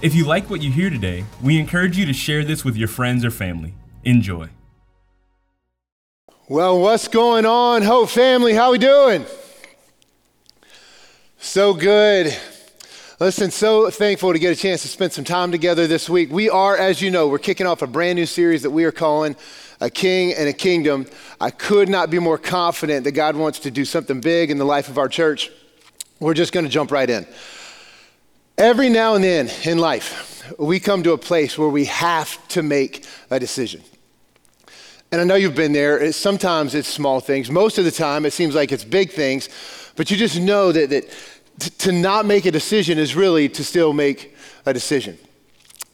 If you like what you hear today, we encourage you to share this with your friends or family. Enjoy. Well, what's going on, Hope family? How we doing? So good. Listen, so thankful to get a chance to spend some time together this week. We are, as you know, we're kicking off a brand new series that we are calling A King and a Kingdom. I could not be more confident that God wants to do something big in the life of our church. We're just going to jump right in. Every now and then in life, we come to a place where we have to make a decision. And I know you've been there. Sometimes it's small things. Most of the time, it seems like it's big things. But you just know that, that t- to not make a decision is really to still make a decision.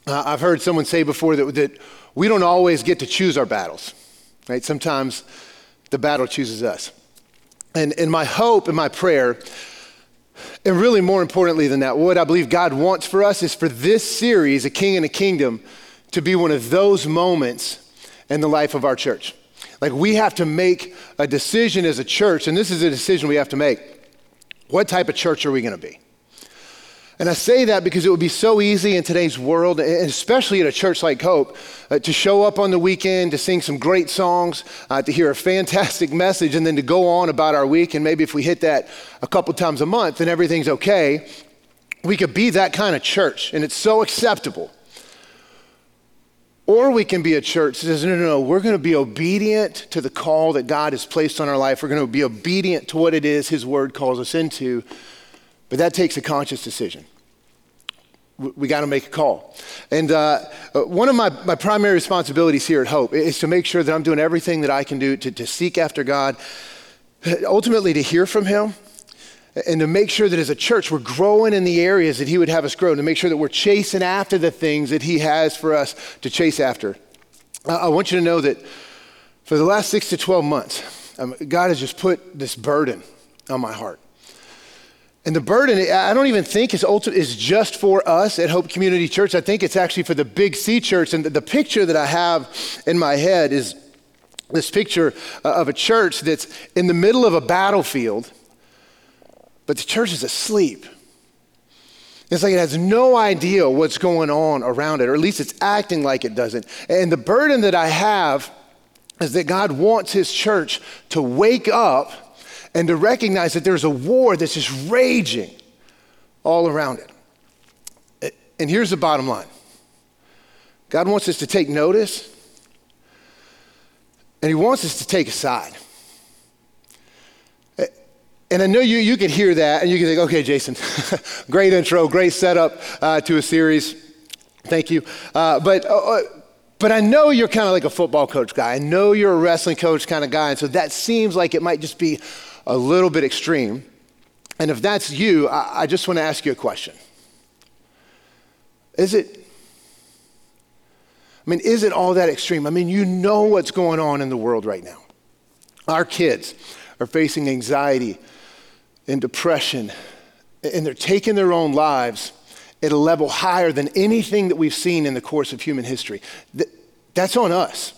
Uh, I've heard someone say before that, that we don't always get to choose our battles, right? Sometimes the battle chooses us. And, and my hope and my prayer, and really more importantly than that, what I believe God wants for us is for this series, A King and a Kingdom, to be one of those moments in the life of our church. Like we have to make a decision as a church, and this is a decision we have to make. What type of church are we going to be? And I say that because it would be so easy in today's world, and especially at a church like Hope, uh, to show up on the weekend, to sing some great songs, uh, to hear a fantastic message, and then to go on about our week. And maybe if we hit that a couple times a month and everything's okay, we could be that kind of church. And it's so acceptable. Or we can be a church that says, no, no, no, we're going to be obedient to the call that God has placed on our life. We're going to be obedient to what it is His Word calls us into. But that takes a conscious decision. We got to make a call. And uh, uh, one of my, my primary responsibilities here at Hope is to make sure that I'm doing everything that I can do to, to seek after God, ultimately to hear from Him, and to make sure that as a church we're growing in the areas that He would have us grow, to make sure that we're chasing after the things that He has for us to chase after. I want you to know that for the last six to 12 months, um, God has just put this burden on my heart. And the burden, I don't even think is, is just for us at Hope Community Church. I think it's actually for the Big C Church. And the, the picture that I have in my head is this picture uh, of a church that's in the middle of a battlefield but the church is asleep. It's like it has no idea what's going on around it, or at least it's acting like it doesn't. And the burden that I have is that God wants His church to wake up and to recognize that there's a war that's just raging all around it. And here's the bottom line God wants us to take notice, and He wants us to take a side. And I know you, you could hear that and you can think, okay, Jason, great intro, great setup uh, to a series. Thank you. Uh, but, uh, uh but I know you're kind of like a football coach guy. I know you're a wrestling coach kind of guy. And so that seems like it might just be a little bit extreme. And if that's you, I, I just want to ask you a question. Is it, I mean, is it all that extreme? I mean, you know what's going on in the world right now. Our kids are facing anxiety and depression, and they're taking their own lives at a level higher than anything that we've seen in the course of human history. That's on us.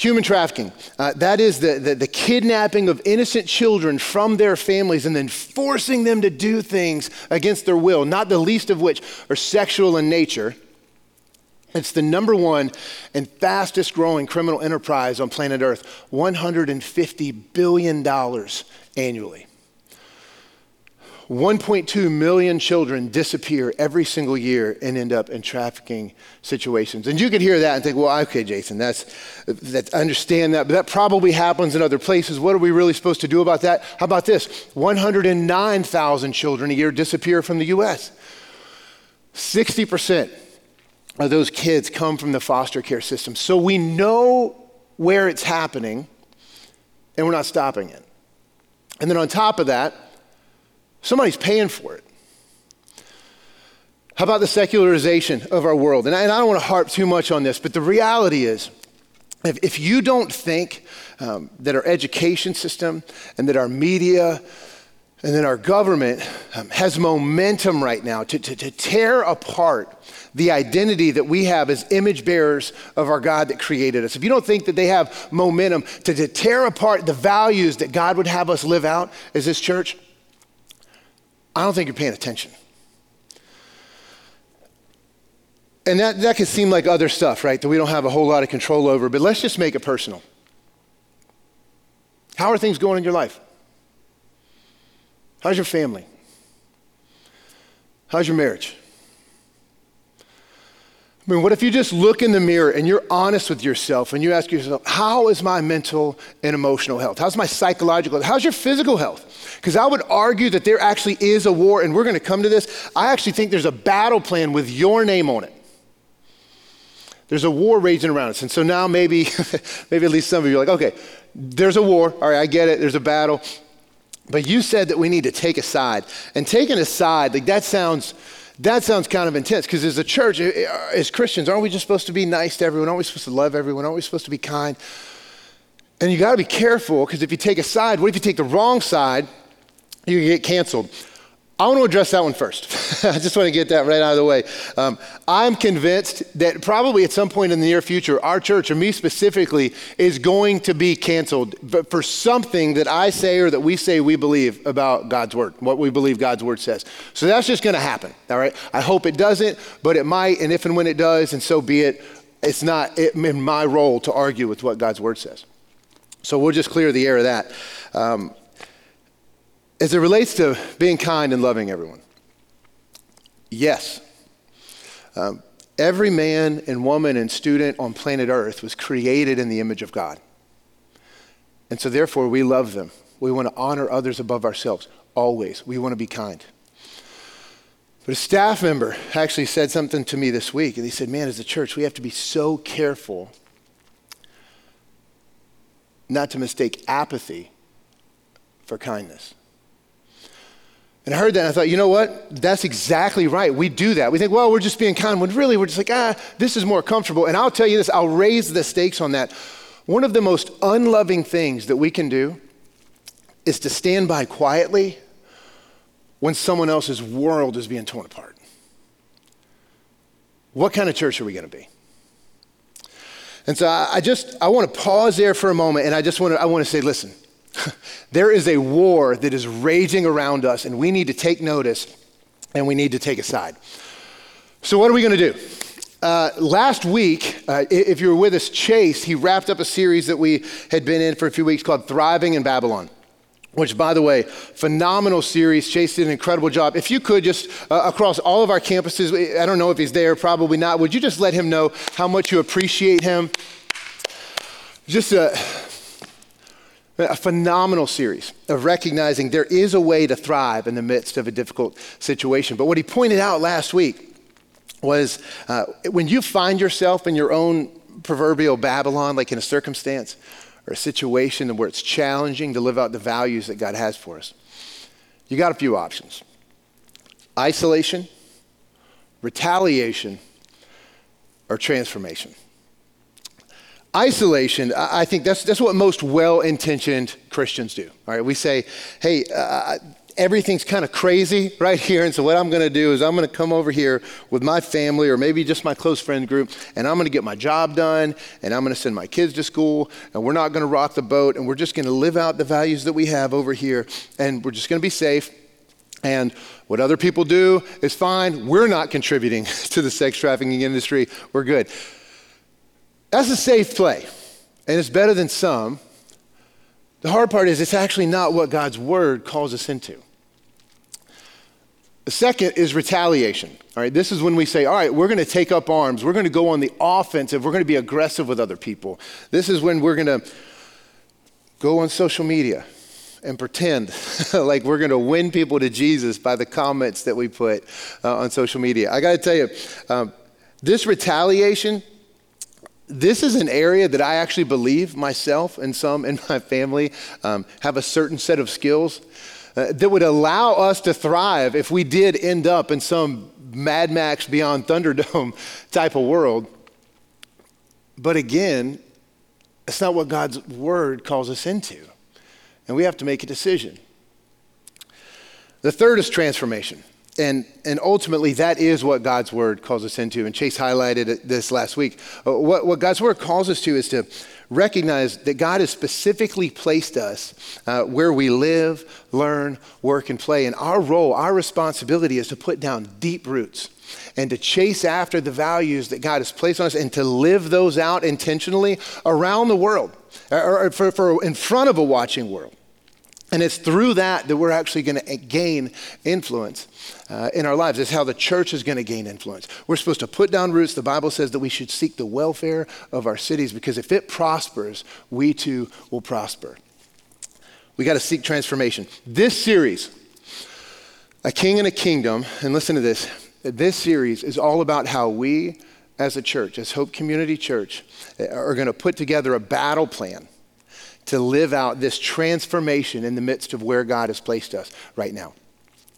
Human trafficking, uh, that is the, the, the, kidnapping of innocent children from their families and then forcing them to do things against their will, not the least of which are sexual in nature. It's the number one and fastest growing criminal enterprise on planet Earth, $150 billion annually. 1.2 million children disappear every single year and end up in trafficking situations. And you could hear that and think, well, okay, Jason, that's, that's understand that, but that probably happens in other places. What are we really supposed to do about that? How about this? 109,000 children a year disappear from the U.S. 60% of those kids come from the foster care system. So we know where it's happening and we're not stopping it. And then on top of that, somebody's paying for it. How about the secularization of our world? And I, and I don't want to harp too much on this, but the reality is, if, if you don't think um, that our education system and that our media and then our government um, has momentum right now to, to, to tear apart the identity that we have as image bearers of our God that created us. If you don't think that they have momentum to, to tear apart the values that God would have us live out as this church, I don't think you're paying attention. And that, that can seem like other stuff, right, that we don't have a whole lot of control over, but let's just make it personal. How are things going in your life? How's your family? How's your marriage? I mean, what if you just look in the mirror and you're honest with yourself and you ask yourself, how is my mental and emotional health? How's my psychological health? How's your physical health? Because I would argue that there actually is a war, and we're going to come to this. I actually think there's a battle plan with your name on it. There's a war raging around us. And so now maybe, maybe at least some of you are like, okay, there's a war. All right, I get it. There's a battle. But you said that we need to take a side. And taking a side, like that sounds that sounds kind of intense because as a church, as Christians, aren't we just supposed to be nice to everyone? Aren't we supposed to love everyone? Aren't we supposed to be kind? And you got to be careful because if you take a side, what if you take the wrong side? You get canceled. I want to address that one first. I just want to get that right out of the way. Um, I'm convinced that probably at some point in the near future, our church, or me specifically, is going to be canceled for something that I say or that we say we believe about God's word, what we believe God's word says. So that's just going to happen, all right? I hope it doesn't, but it might, and if and when it does, and so be it, it's not in my role to argue with what God's word says. So we'll just clear the air of that. Um, as it relates to being kind and loving everyone, yes. Um, every man and woman and student on planet Earth was created in the image of God. And so, therefore, we love them. We want to honor others above ourselves, always. We want to be kind. But a staff member actually said something to me this week, and he said, Man, as a church, we have to be so careful not to mistake apathy for kindness. And I heard that and I thought, you know what? That's exactly right. We do that. We think, well, we're just being kind, when really we're just like, ah, this is more comfortable. And I'll tell you this, I'll raise the stakes on that. One of the most unloving things that we can do is to stand by quietly when someone else's world is being torn apart. What kind of church are we going to be? And so I just I want to pause there for a moment and I just want to I want to say listen there is a war that is raging around us, and we need to take notice and we need to take a side. So, what are we going to do? Uh, last week, uh, if you were with us, Chase, he wrapped up a series that we had been in for a few weeks called Thriving in Babylon. Which, by the way, phenomenal series. Chase did an incredible job. If you could just, uh, across all of our campuses, I don't know if he's there, probably not, would you just let him know how much you appreciate him? Just a a phenomenal series of recognizing there is a way to thrive in the midst of a difficult situation. But what he pointed out last week was uh, when you find yourself in your own proverbial Babylon, like in a circumstance or a situation where it's challenging to live out the values that God has for us, you got a few options isolation, retaliation, or transformation. Isolation, I think that's, that's what most well intentioned Christians do. All right, we say, hey, uh, everything's kind of crazy right here. And so, what I'm going to do is, I'm going to come over here with my family or maybe just my close friend group, and I'm going to get my job done, and I'm going to send my kids to school, and we're not going to rock the boat, and we're just going to live out the values that we have over here, and we're just going to be safe. And what other people do is fine. We're not contributing to the sex trafficking industry. We're good. That's a safe play, and it's better than some. The hard part is it's actually not what God's word calls us into. The second is retaliation. All right, this is when we say, all right, we're going to take up arms. We're going to go on the offensive. We're going to be aggressive with other people. This is when we're going to go on social media and pretend like we're going to win people to Jesus by the comments that we put uh, on social media. I got to tell you, um, this retaliation this is an area that I actually believe myself and some in my family um, have a certain set of skills uh, that would allow us to thrive if we did end up in some Mad Max Beyond Thunderdome type of world. But again, it's not what God's word calls us into. And we have to make a decision. The third is transformation. And, and ultimately, that is what God's word calls us into. And Chase highlighted this last week. Uh, what, what God's word calls us to is to recognize that God has specifically placed us uh, where we live, learn, work, and play. And our role, our responsibility is to put down deep roots and to chase after the values that God has placed on us and to live those out intentionally around the world or for, for in front of a watching world. And it's through that that we're actually going to gain influence uh, in our lives. It's how the church is going to gain influence. We're supposed to put down roots. The Bible says that we should seek the welfare of our cities because if it prospers, we too will prosper. We got to seek transformation. This series, A King and a Kingdom, and listen to this this series is all about how we as a church, as Hope Community Church, are going to put together a battle plan to live out this transformation in the midst of where God has placed us right now.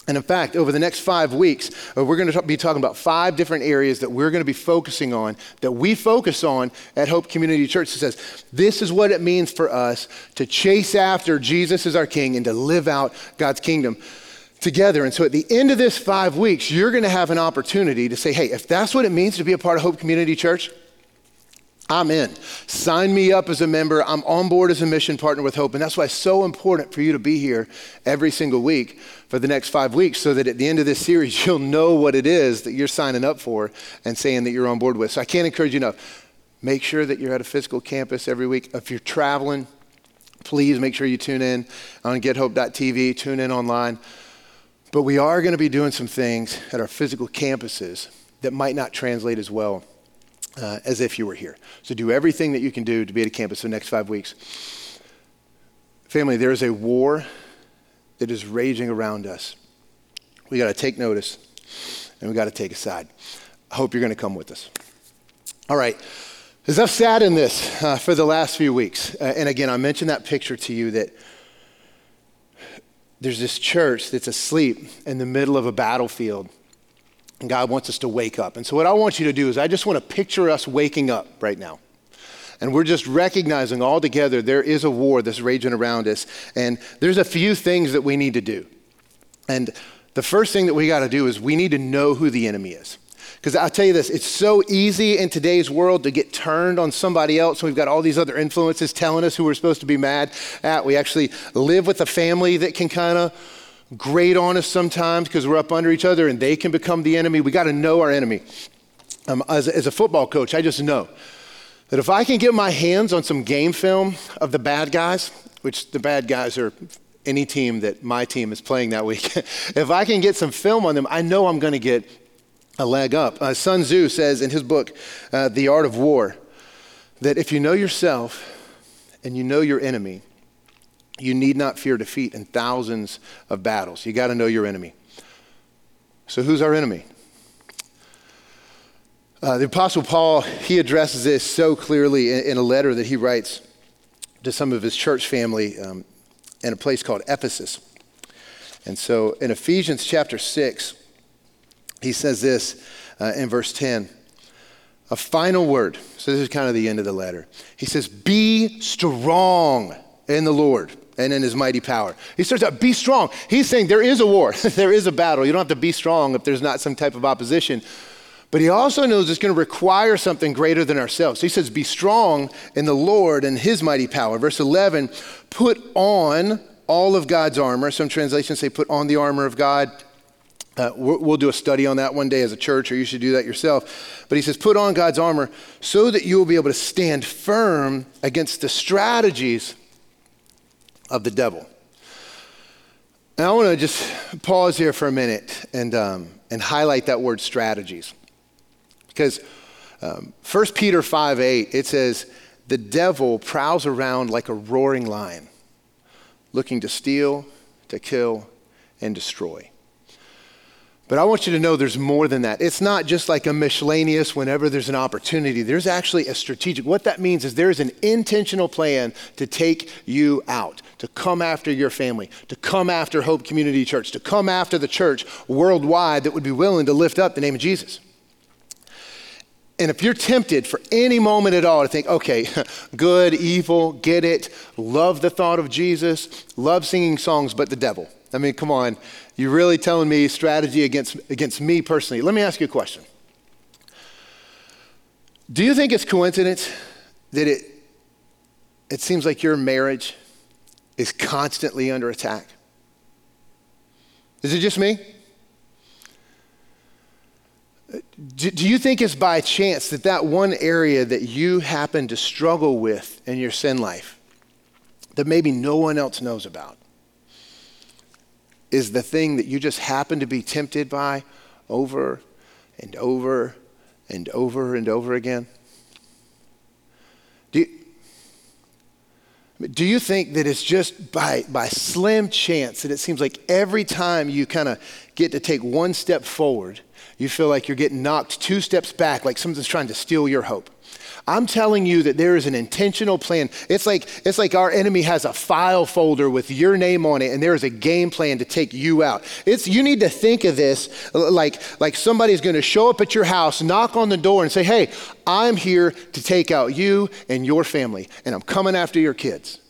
And in fact, over the next five weeks, uh, we're going to be talking about five different areas that we're going to be focusing on, that we focus on at Hope Community Church. It says, this is what it means for us to chase after Jesus as our King and to live out God's kingdom together. And so at the end of this five weeks, you're going to have an opportunity to say, hey, if that's what it means to be a part of Hope Community Church, I'm in. Sign me up as a member. I'm on board as a mission partner with Hope. And that's why it's so important for you to be here every single week for the next five weeks so that at the end of this series, you'll know what it is that you're signing up for and saying that you're on board with. So I can't encourage you enough. Make sure that you're at a physical campus every week. If you're traveling, please make sure you tune in on gethope.tv, tune in online. But we are going to be doing some things at our physical campuses that might not translate as well uh, as if you were here. So do everything that you can do to be at a campus for the next five weeks. Family, there is a war that is raging around us. We got to take notice and we got to take a side. I hope you're going to come with us. All right. As I've sat in this uh, for the last few weeks, uh, and again, I mentioned that picture to you that there's this church that's asleep in the middle of a battlefield and God wants us to wake up. And so, what I want you to do is, I just want to picture us waking up right now. And we're just recognizing all together there is a war that's raging around us. And there's a few things that we need to do. And the first thing that we got to do is we need to know who the enemy is. Because I'll tell you this, it's so easy in today's world to get turned on somebody else. We've got all these other influences telling us who we're supposed to be mad at. We actually live with a family that can kind of grate on us sometimes because we're up under each other and they can become the enemy. We got to know our enemy. Um, as, as a football coach, I just know that if I can get my hands on some game film of the bad guys, which the bad guys are any team that my team is playing that week, if I can get some film on them, I know I'm going to get a leg up. Uh, Sun Tzu says in his book, uh, The Art of War, that if you know yourself and you know your enemy, you need not fear defeat in thousands of battles. You got to know your enemy. So, who's our enemy? Uh, the Apostle Paul, he addresses this so clearly in, in, a letter that he writes to some of his church family um, in a place called Ephesus. And so in Ephesians chapter 6, he says this uh, in verse 10 a final word. So this is kind of the end of the letter. He says, Be strong in the Lord and in his mighty power. He starts out, be strong. He's saying there is a war, there is a battle. You don't have to be strong if there's not some type of opposition. But he also knows it's going to require something greater than ourselves. So he says, Be strong in the Lord and his mighty power. Verse 11, put on all of God's armor. Some translations say, Put on the armor of God. Uh, we'll do a study on that one day as a church, or you should do that yourself. But he says, Put on God's armor so that you will be able to stand firm against the strategies of the devil. And I want to just pause here for a minute and, um, and highlight that word strategies. Because um, 1 Peter 5 8, it says, The devil prowls around like a roaring lion, looking to steal, to kill, and destroy. But I want you to know there's more than that. It's not just like a miscellaneous whenever there's an opportunity. There's actually a strategic. What that means is there's an intentional plan to take you out, to come after your family, to come after Hope Community Church, to come after the church worldwide that would be willing to lift up the name of Jesus. And if you're tempted for any moment at all to think, okay, good, evil, get it, love the thought of Jesus, love singing songs, but the devil. I mean, come on. You're really telling me strategy against, against me personally. Let me ask you a question. Do you think it's coincidence that it, it seems like your marriage is constantly under attack? Is it just me? Do, do you think it's by chance that that one area that you happen to struggle with in your sin life that maybe no one else knows about is the thing that you just happen to be tempted by over and over and over and over again? Do you, do you think that it's just by, by slim chance that it seems like every time you kind of get to take one step forward, you feel like you're getting knocked two steps back, like something's trying to steal your hope? I'm telling you that there is an intentional plan. It's like, it's like our enemy has a file folder with your name on it, and there is a game plan to take you out. It's, you need to think of this like, like somebody's going to show up at your house, knock on the door, and say, Hey, I'm here to take out you and your family, and I'm coming after your kids.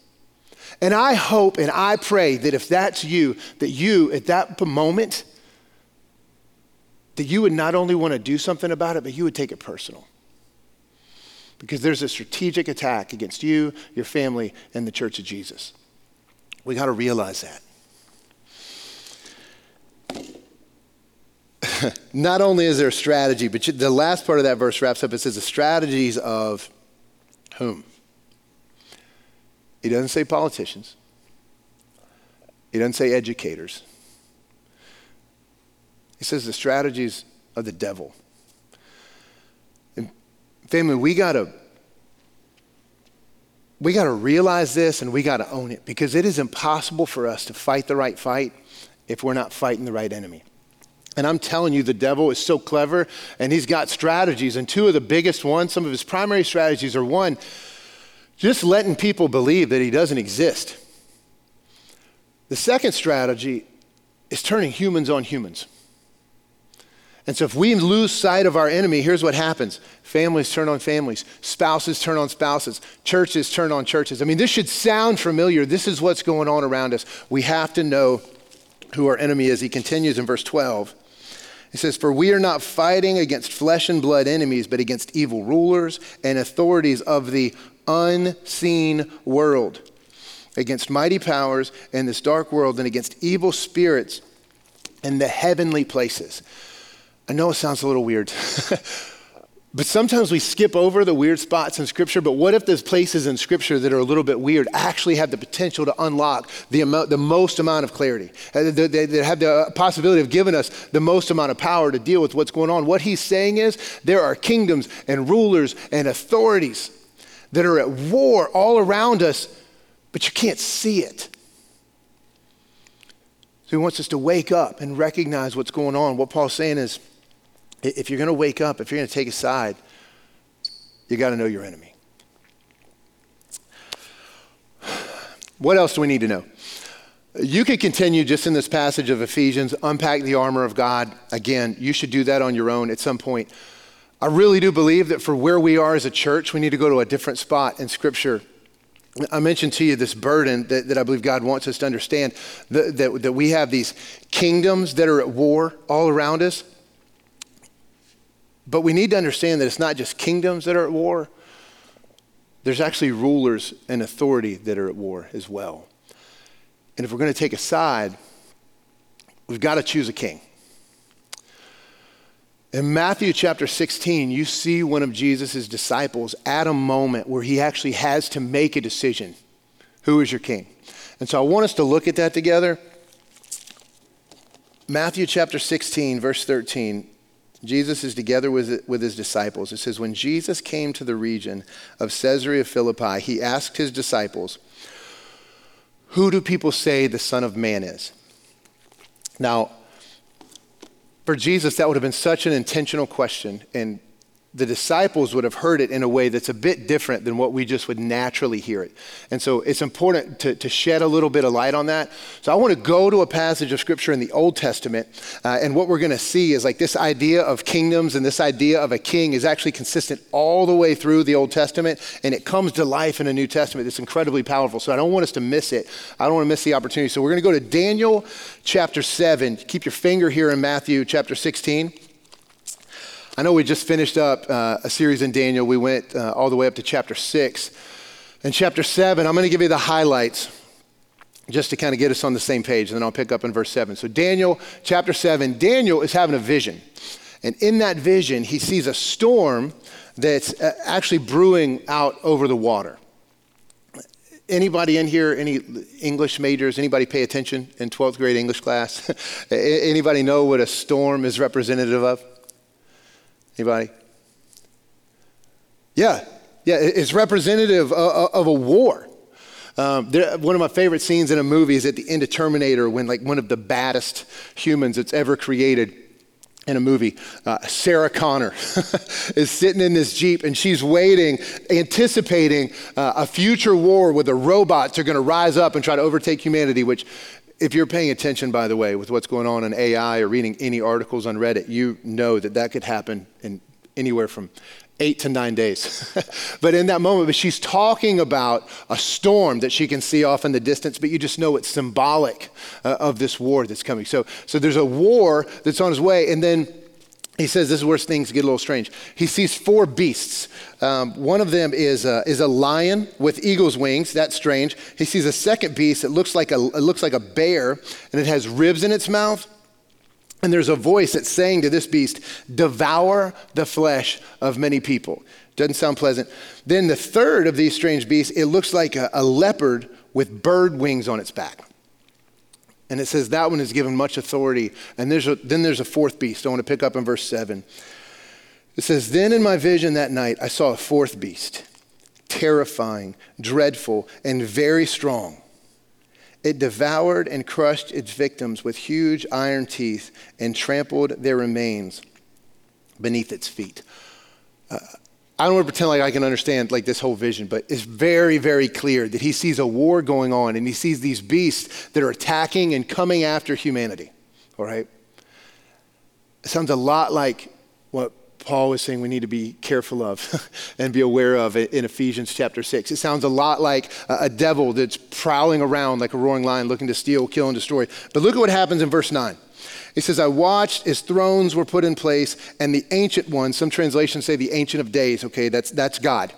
And I hope and I pray that if that's you, that you at that moment, that you would not only want to do something about it, but you would take it personal because there's a strategic attack against you, your family, and the church of Jesus. We got to realize that. Not only is there a strategy, but the last part of that verse wraps up it says the strategies of whom? He doesn't say politicians, he doesn't say educators. He says the strategies of the devil. Family, we got to we got to realize this and we got to own it because it is impossible for us to fight the right fight if we're not fighting the right enemy. And I'm telling you, the devil is so clever and he's got strategies. And two of the biggest ones, some of his primary strategies are one, just letting people believe that he doesn't exist. The second strategy is turning humans on humans. And so if we lose sight of our enemy, here's what happens families turn on families, spouses turn on spouses, churches turn on churches. I mean, this should sound familiar. This is what's going on around us. We have to know who our enemy is. He continues in verse 12. He says, For we are not fighting against flesh and blood enemies, but against evil rulers and authorities of the unseen world, against mighty powers in this dark world, and against evil spirits in the heavenly places. I know it sounds a little weird. but sometimes we skip over the weird spots in Scripture. But what if those places in Scripture that are a little bit weird actually have the potential to unlock the, the most amount of clarity? Uh, they, they have the possibility of giving us the most amount of power to deal with what's going on. What he's saying is there are kingdoms and rulers and authorities that are at war all around us, but you can't see it. So he wants us to wake up and recognize what's going on. What Paul's saying is, if you're going to wake up, if you're going to take a side, you got to know your enemy. What else do we need to know? You could continue just in this passage of Ephesians, unpack the armor of God. Again, you should do that on your own at some point. I really do believe that for where we are as a church, we need to go to a different spot in Scripture. I mentioned to you this burden that, that I believe God wants us to understand that, that, that we have these kingdoms that are at war all around us. But we need to understand that it's not just kingdoms that are at war, there's actually rulers and authority that are at war as well. And if we're going to take a side, we've got to choose a king. In Matthew chapter 16, you see one of Jesus' disciples at a moment where he actually has to make a decision who is your king? And so I want us to look at that together. Matthew chapter 16, verse 13. Jesus is together with, with his disciples. It says, When Jesus came to the region of Caesarea Philippi, he asked his disciples, Who do people say the Son of Man is? Now, for Jesus, that would have been such an intentional question. And the disciples would have heard it in a way that's a bit different than what we just would naturally hear it. And so it's important to, to shed a little bit of light on that. So I want to go to a passage of scripture in the Old Testament. Uh, and what we're going to see is like this idea of kingdoms and this idea of a king is actually consistent all the way through the Old Testament. And it comes to life in the New Testament. It's incredibly powerful. So I don't want us to miss it. I don't want to miss the opportunity. So we're going to go to Daniel chapter 7. Keep your finger here in Matthew chapter 16. I know we just finished up uh, a series in Daniel. We went uh, all the way up to chapter 6. In chapter 7, I'm going to give you the highlights just to kind of get us on the same page, and then I'll pick up in verse 7. So, Daniel chapter 7, Daniel is having a vision. And in that vision, he sees a storm that's uh, actually brewing out over the water. Anybody in here, any English majors, anybody pay attention in 12th grade English class? anybody know what a storm is representative of? Anybody? Yeah, yeah, it's representative of a war. Um, there, one of my favorite scenes in a movie is at the end of Terminator when, like, one of the baddest humans that's ever created in a movie, uh, Sarah Connor is sitting in this Jeep and she's waiting, anticipating uh, a future war where the robots are going to rise up and try to overtake humanity, which if you're paying attention, by the way, with what's going on in AI or reading any articles on Reddit, you know that that could happen in anywhere from eight to nine days. but in that moment, but she's talking about a storm that she can see off in the distance, but you just know it's symbolic uh, of this war that's coming. So, so there's a war that's on its way, and then he says this is where things get a little strange. He sees four beasts. Um, one of them is a, is a lion with eagle's wings. That's strange. He sees a second beast. that looks like a, it looks like a bear, and it has ribs in its mouth. And there's a voice that's saying to this beast, Devour the flesh of many people. Doesn't sound pleasant. Then the third of these strange beasts, it looks like a, a leopard with bird wings on its back. And it says that one is given much authority. And there's a, then there's a fourth beast. I want to pick up in verse 7. It says, Then in my vision that night, I saw a fourth beast, terrifying, dreadful, and very strong. It devoured and crushed its victims with huge iron teeth and trampled their remains beneath its feet. Uh, I don't want to pretend like I can understand like this whole vision, but it's very, very clear that he sees a war going on and he sees these beasts that are attacking and coming after humanity. All right? It sounds a lot like what Paul was saying we need to be careful of and be aware of in Ephesians chapter 6. It sounds a lot like a devil that's prowling around like a roaring lion looking to steal, kill, and destroy. But look at what happens in verse 9. He says, I watched as thrones were put in place, and the ancient one, some translations say the ancient of days, okay, that's, that's God.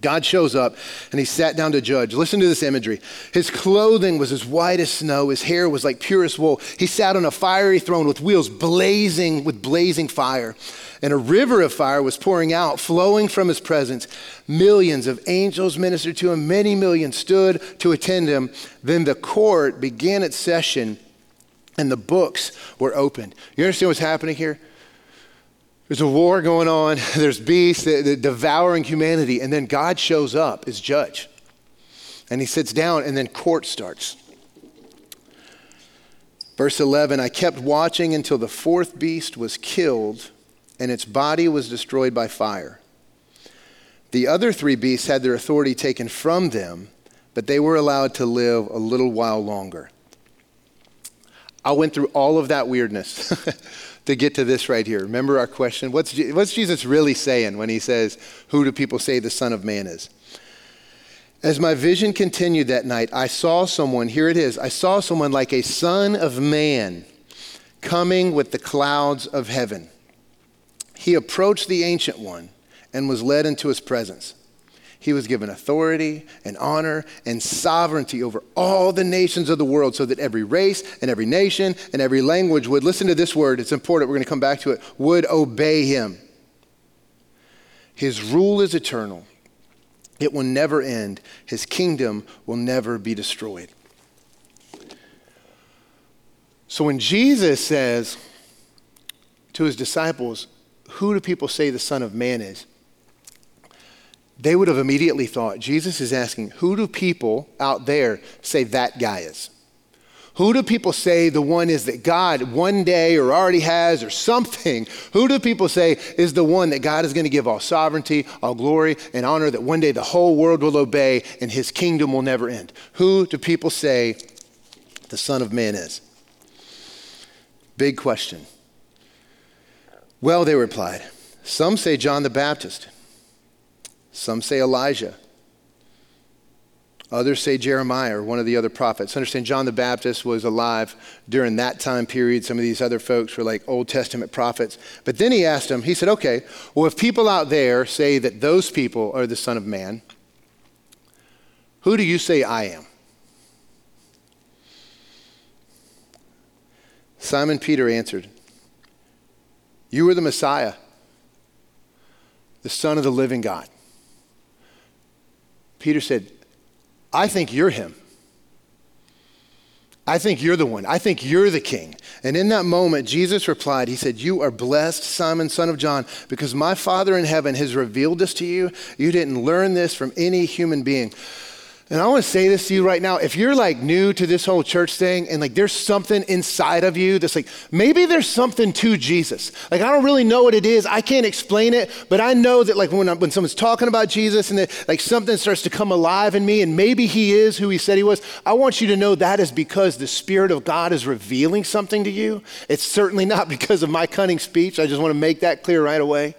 God shows up and he sat down to judge. Listen to this imagery. His clothing was as white as snow, his hair was like purest wool. He sat on a fiery throne with wheels blazing with blazing fire, and a river of fire was pouring out, flowing from his presence. Millions of angels ministered to him, many millions stood to attend him. Then the court began its session and the books were opened. You understand what's happening here? There's a war going on, there's beasts devouring humanity, and then God shows up as judge. And he sits down, and then court starts. Verse 11 I kept watching until the fourth beast was killed, and its body was destroyed by fire. The other three beasts had their authority taken from them, but they were allowed to live a little while longer. I went through all of that weirdness to get to this right here. Remember our question? What's, what's Jesus really saying when he says, Who do people say the Son of Man is? As my vision continued that night, I saw someone, here it is, I saw someone like a son of man coming with the clouds of heaven. He approached the ancient one and was led into his presence. He was given authority and honor and sovereignty over all the nations of the world so that every race and every nation and every language would listen to this word. It's important. We're going to come back to it. Would obey him. His rule is eternal, it will never end. His kingdom will never be destroyed. So when Jesus says to his disciples, Who do people say the Son of Man is? They would have immediately thought Jesus is asking, Who do people out there say that guy is? Who do people say the one is that God one day or already has or something? Who do people say is the one that God is going to give all sovereignty, all glory, and honor, that one day the whole world will obey and his kingdom will never end? Who do people say the Son of Man is? Big question. Well, they replied, some say John the Baptist, some say Elijah. Others say Jeremiah or one of the other prophets. Understand, John the Baptist was alive during that time period. Some of these other folks were like Old Testament prophets. But then he asked him, he said, okay, well, if people out there say that those people are the Son of Man, who do you say I am? Simon Peter answered, You are the Messiah, the Son of the living God. Peter said, I think you're him. I think you're the one. I think you're the king. And in that moment, Jesus replied, He said, You are blessed, Simon, son of John, because my Father in heaven has revealed this to you. You didn't learn this from any human being. And I want to say this to you right now. If you're like new to this whole church thing and like there's something inside of you that's like, maybe there's something to Jesus. Like, I don't really know what it is. I can't explain it, but I know that like when, when someone's talking about Jesus and that like something starts to come alive in me and maybe he is who he said he was, I want you to know that is because the Spirit of God is revealing something to you. It's certainly not because of my cunning speech. I just want to make that clear right away.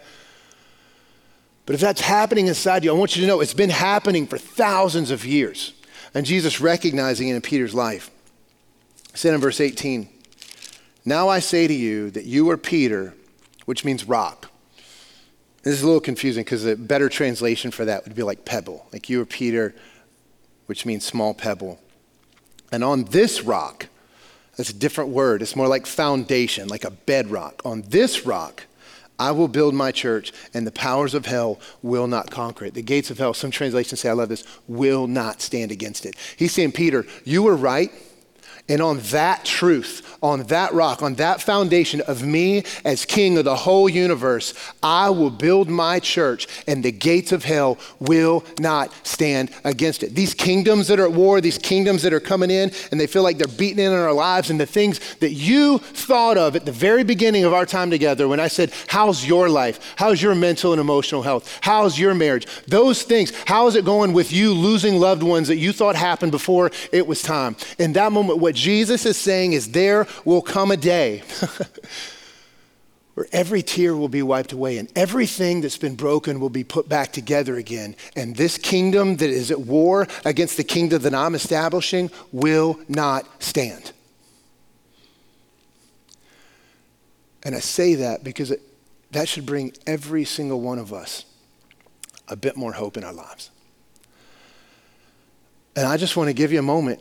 But if that's happening inside you, I want you to know it's been happening for thousands of years. And Jesus recognizing it in Peter's life. said in verse 18, Now I say to you that you are Peter, which means rock. This is a little confusing because a better translation for that would be like pebble. Like you are Peter, which means small pebble. And on this rock, that's a different word. It's more like foundation, like a bedrock. On this rock, I will build my church, and the powers of hell will not conquer it. The gates of hell, some translations say, I love this, will not stand against it. He's saying, Peter, you were right. And on that truth, on that rock, on that foundation of me as king of the whole universe, I will build my church, and the gates of hell will not stand against it. These kingdoms that are at war, these kingdoms that are coming in, and they feel like they're beating in on our lives, and the things that you thought of at the very beginning of our time together when I said, How's your life? How's your mental and emotional health? How's your marriage? Those things, how is it going with you losing loved ones that you thought happened before it was time? In that moment, what Jesus is saying is there will come a day where every tear will be wiped away and everything that's been broken will be put back together again. And this kingdom that is at war against the kingdom that I'm establishing will not stand. And I say that because it, that should bring every single one of us a bit more hope in our lives. And I just want to give you a moment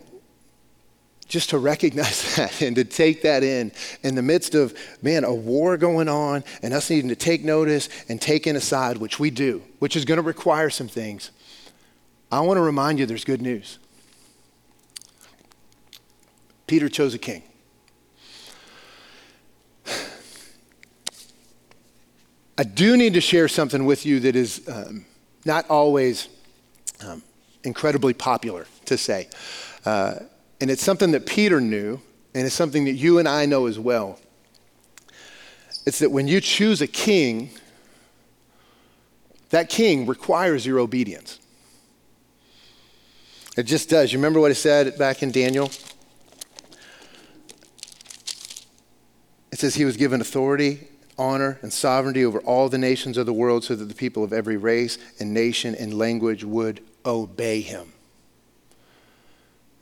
just to recognize that and to take that in in the midst of, man, a war going on and us needing to take notice and take in aside, which we do, which is going to require some things. I want to remind you there's good news. Peter chose a king. I do need to share something with you that is um, not always um, incredibly popular to say. Uh, and it's something that Peter knew, and it's something that you and I know as well. It's that when you choose a king, that king requires your obedience. It just does. You remember what it said back in Daniel? It says he was given authority, honor, and sovereignty over all the nations of the world so that the people of every race and nation and language would obey him.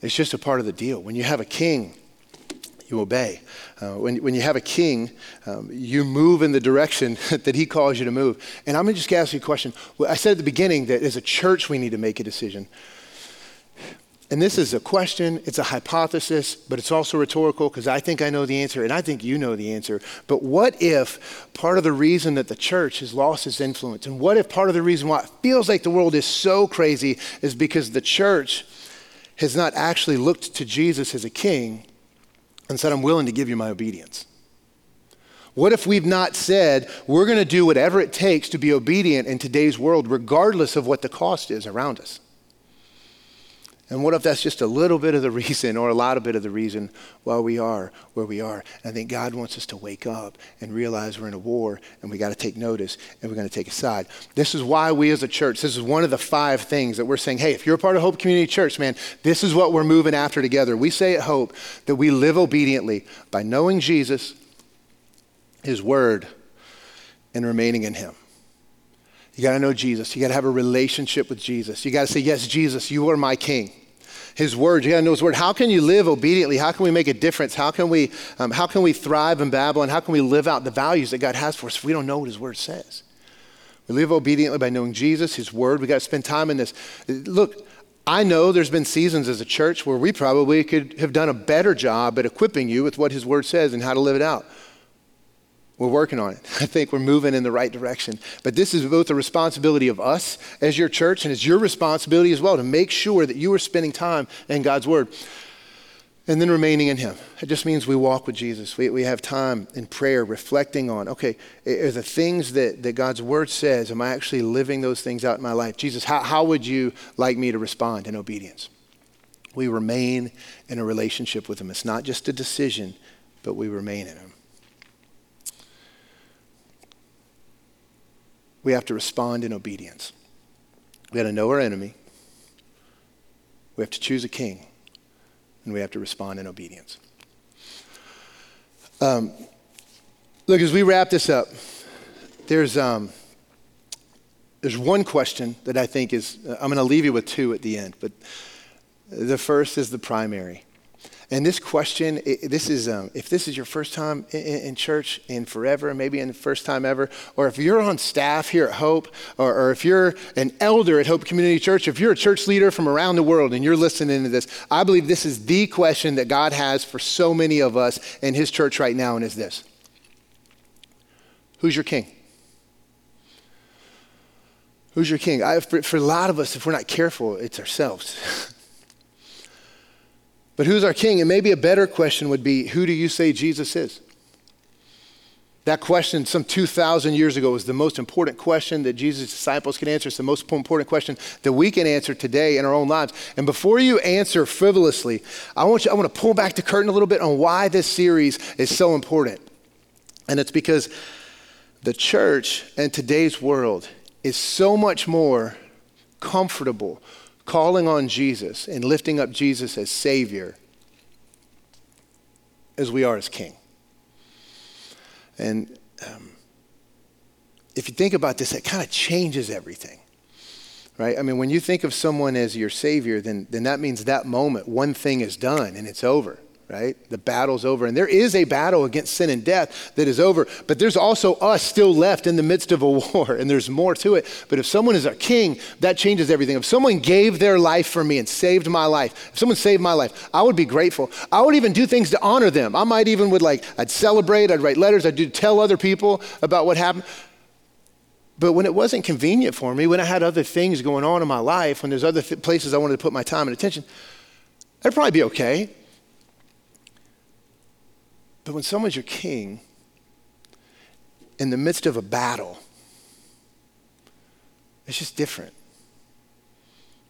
It's just a part of the deal. When you have a king, you obey. Uh, when, when you have a king, um, you move in the direction that he calls you to move. And I'm going to just ask you a question. I said at the beginning that as a church, we need to make a decision. And this is a question, it's a hypothesis, but it's also rhetorical because I think I know the answer and I think you know the answer. But what if part of the reason that the church has lost its influence, and what if part of the reason why it feels like the world is so crazy is because the church has not actually looked to Jesus as a king and said, I'm willing to give you my obedience? What if we've not said, we're going to do whatever it takes to be obedient in today's world, regardless of what the cost is around us? And what if that's just a little bit of the reason or a lot of bit of the reason why we are where we are? And I think God wants us to wake up and realize we're in a war and we got to take notice and we're going to take a side. This is why we as a church, this is one of the five things that we're saying, hey, if you're a part of Hope Community Church, man, this is what we're moving after together. We say at Hope that we live obediently by knowing Jesus, His Word, and remaining in Him. You got to know Jesus. You got to have a relationship with Jesus. You got to say, Yes, Jesus, you are my King. His word, you got to know His word. How can you live obediently? How can we make a difference? How can we, um, how can we thrive in Babylon? How can we live out the values that God has for us if we don't know what His word says? We live obediently by knowing Jesus, His word. We got to spend time in this. Look, I know there's been seasons as a church where we probably could have done a better job at equipping you with what His word says and how to live it out. We're working on it. I think we're moving in the right direction. But this is both a responsibility of us as your church and it's your responsibility as well to make sure that you are spending time in God's Word and then remaining in Him. It just means we walk with Jesus. We, we have time in prayer reflecting on, okay, are the things that, that God's Word says, am I actually living those things out in my life? Jesus, how, how would you like me to respond in obedience? We remain in a relationship with Him. It's not just a decision, but we remain in Him. We have to respond in obedience. We have to know our enemy. We have to choose a king. And we have to respond in obedience. Um, look, as we wrap this up, there's, um, there's one question that I think is, I'm going to leave you with two at the end, but the first is the primary. And this question, this is um, if this is your first time in, in, church in forever, maybe in the first time ever, or if you're on staff here at Hope, or, or, if you're an elder at Hope Community Church, if you're a church leader from around the world and you're listening to this, I believe this is the question that God has for so many of us in His church right now, and is this: Who's your king? Who's your king? I, for, for a lot of us, if we're not careful, it's ourselves. But who's our king? And maybe a better question would be who do you say Jesus is? That question, some 2,000 years ago, was the most important question that Jesus' disciples could answer. It's the most important question that we can answer today in our own lives. And before you answer frivolously, I want, you, I want to pull back the curtain a little bit on why this series is so important. And it's because the church and today's world is so much more comfortable calling on Jesus and lifting up Jesus as Savior as we are as King. And um, if you think about this, it kind of changes everything. Right? I mean, when you think of someone as your Savior, then, then that means that moment, one thing is done and it's over right? The battle's over. And there is a battle against sin and death that is over, but there's also us still left in the midst of a war, and there's more to it. But if someone is our king, that changes everything. If someone gave their life for me and saved my life, if someone saved my life, I would be grateful. I would even do things to honor them. I might even would like, I'd celebrate, I'd write letters, I'd do tell other people about what happened. But when it wasn't convenient for me, when I had other things going on in my life, when there's other th- places I wanted to put my time and attention, that'd probably be okay. But when someone's your king, in the midst of a battle, it's just different.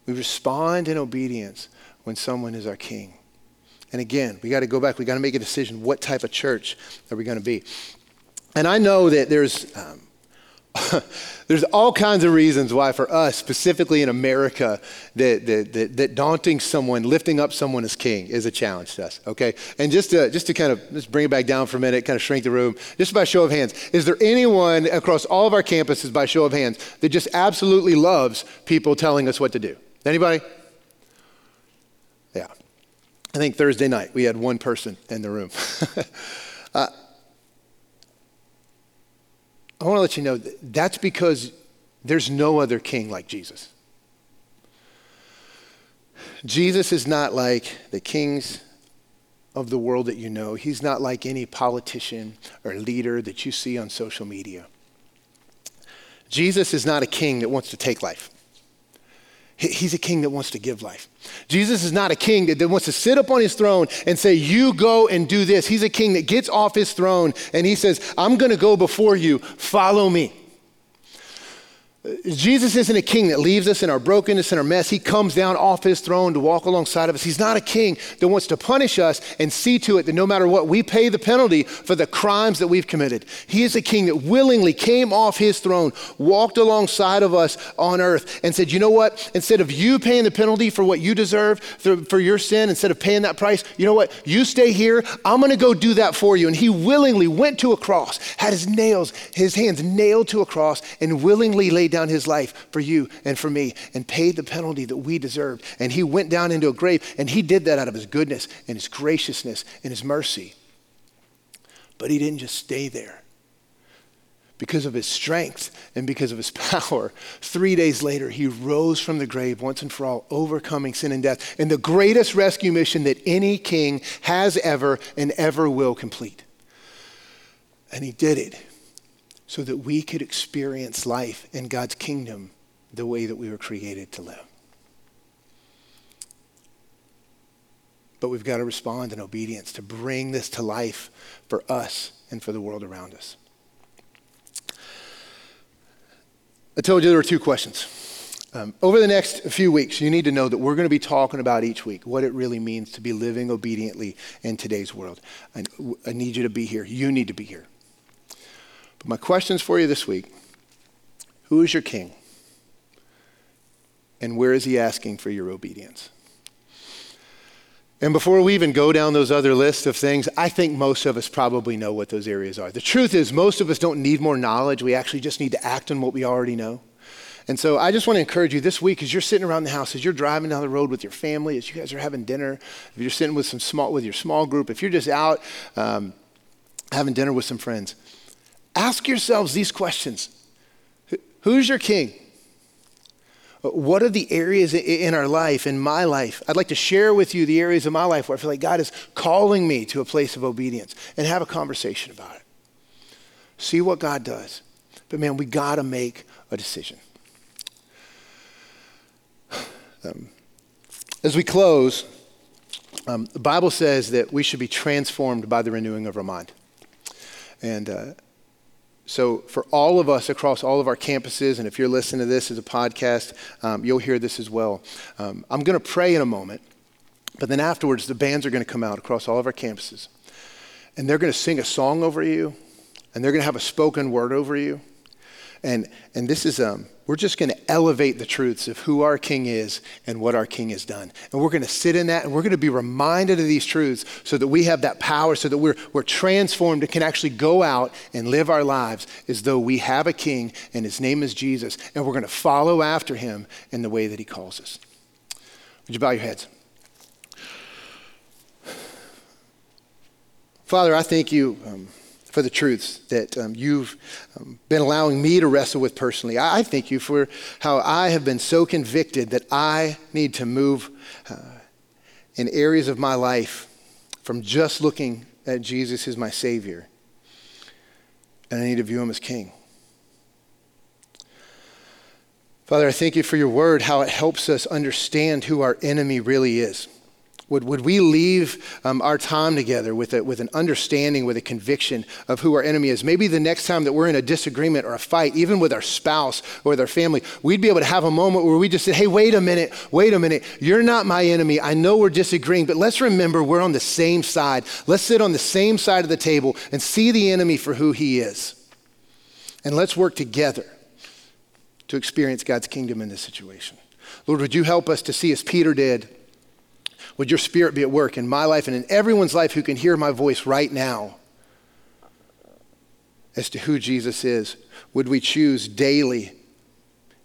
We respond in obedience when someone is our king. And again, we got to go back. We got to make a decision. What type of church are we going to be? And I know that there's um, there's all kinds of reasons why for us, specifically in America, that, that, that, that, daunting someone, lifting up someone as king is a challenge to us, okay? And just to, just to kind of just bring it back down for a minute, kind of shrink the room, just by show of hands, is there anyone across all of our campuses, by show of hands, that just absolutely loves people telling us what to do? Anybody? Yeah. I think Thursday night we had one person in the room. uh, I want to let you know that that's because there's no other king like Jesus. Jesus is not like the kings of the world that you know. He's not like any politician or leader that you see on social media. Jesus is not a king that wants to take life. He's a king that wants to give life. Jesus is not a king that, wants to sit up on his throne and say, You go and do this. He's a king that gets off his throne and he says, I'm going to go before you. Follow me. Jesus isn't a king that leaves us in our brokenness and our mess. He comes down off his throne to walk alongside of us. He's not a king that wants to punish us and see to it that no matter what, we pay the penalty for the crimes that we've committed. He is a king that willingly came off his throne, walked alongside of us on earth, and said, You know what? Instead of you paying the penalty for what you deserve for your sin, instead of paying that price, you know what? You stay here. I'm going to go do that for you. And he willingly went to a cross, had his nails, his hands nailed to a cross, and willingly laid down his life for you and for me and paid the penalty that we deserved. And he went down into a grave, and he did that out of his goodness and his graciousness and his mercy. But he didn't just stay there. Because of his strength and because of his power, three days later, he rose from the grave once and for all, overcoming sin and death, and the greatest rescue mission that any king has ever and ever will complete. And he did it so that we could experience life in God's kingdom the way that we were created to live. But we've got to respond in obedience to bring this to life for us and for the world around us. I told you there were two questions. Um, over the next few weeks, you need to know that we're going to be talking about each week what it really means to be living obediently in today's world. I, I need you to be here. You need to be here. But my questions for you this week Who is your king? And where is he asking for your obedience? And before we even go down those other lists of things, I think most of us probably know what those areas are. The truth is, most of us don't need more knowledge. We actually just need to act on what we already know. And so I just want to encourage you this week as you're sitting around the house, as you're driving down the road with your family, as you guys are having dinner, if you're sitting with some small with your small group, if you're just out um, having dinner with some friends, Ask yourselves these questions Who's your king? What are the areas in our life, in my life? I'd like to share with you the areas of my life where I feel like God is calling me to a place of obedience and have a conversation about it. See what God does. But man, we got to make a decision. Um, as we close, um, the Bible says that we should be transformed by the renewing of our mind. And uh, so, for all of us across all of our campuses, and if you're listening to this as a podcast, um, you'll hear this as well. Um, I'm going to pray in a moment, but then afterwards, the bands are going to come out across all of our campuses, and they're going to sing a song over you, and they're going to have a spoken word over you. And, and this is, um, we're just going to elevate the truths of who our King is and what our King has done. And we're going to sit in that and we're going to be reminded of these truths so that we have that power, so that we're, we're transformed and can actually go out and live our lives as though we have a King and his name is Jesus. And we're going to follow after him in the way that he calls us. Would you bow your heads? Father, I thank you. Um, for the truths that um, you've um, been allowing me to wrestle with personally. I, I, thank you for how I have been so convicted that I need to move uh, in areas of my life from just looking at Jesus as my Savior, and I need to view Him as King. Father, I thank you for your word, how it helps us understand who our enemy really is. Would, would we leave um, our time together with, a, with an understanding, with a conviction of who our enemy is? Maybe the next time that we're in a disagreement or a fight, even with our spouse or with our family, we'd be able to have a moment where we just say, hey, wait a minute, wait a minute. You're not my enemy. I know we're disagreeing, but let's remember we're on the same side. Let's sit on the same side of the table and see the enemy for who he is. And let's work together to experience God's kingdom in this situation. Lord, would you help us to see as Peter did? Would your spirit be at work in my life and in everyone's life who can hear my voice right now as to who Jesus is? Would we choose daily,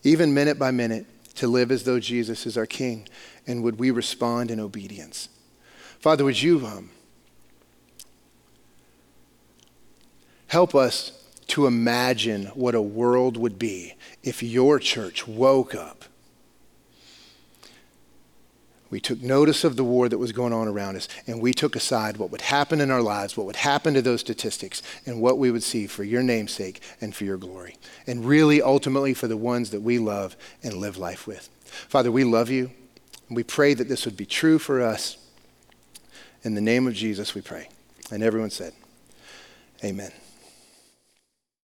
even minute by minute, to live as though Jesus is our King? And would we respond in obedience? Father, would you um, help us to imagine what a world would be if your church woke up we took notice of the war that was going on around us, and we took aside what would happen in our lives, what would happen to those statistics, and what we would see for your namesake and for your glory. And really, ultimately, for the ones that we love and live life with. Father, we love you, and we pray that this would be true for us. In the name of Jesus, we pray. And everyone said, Amen.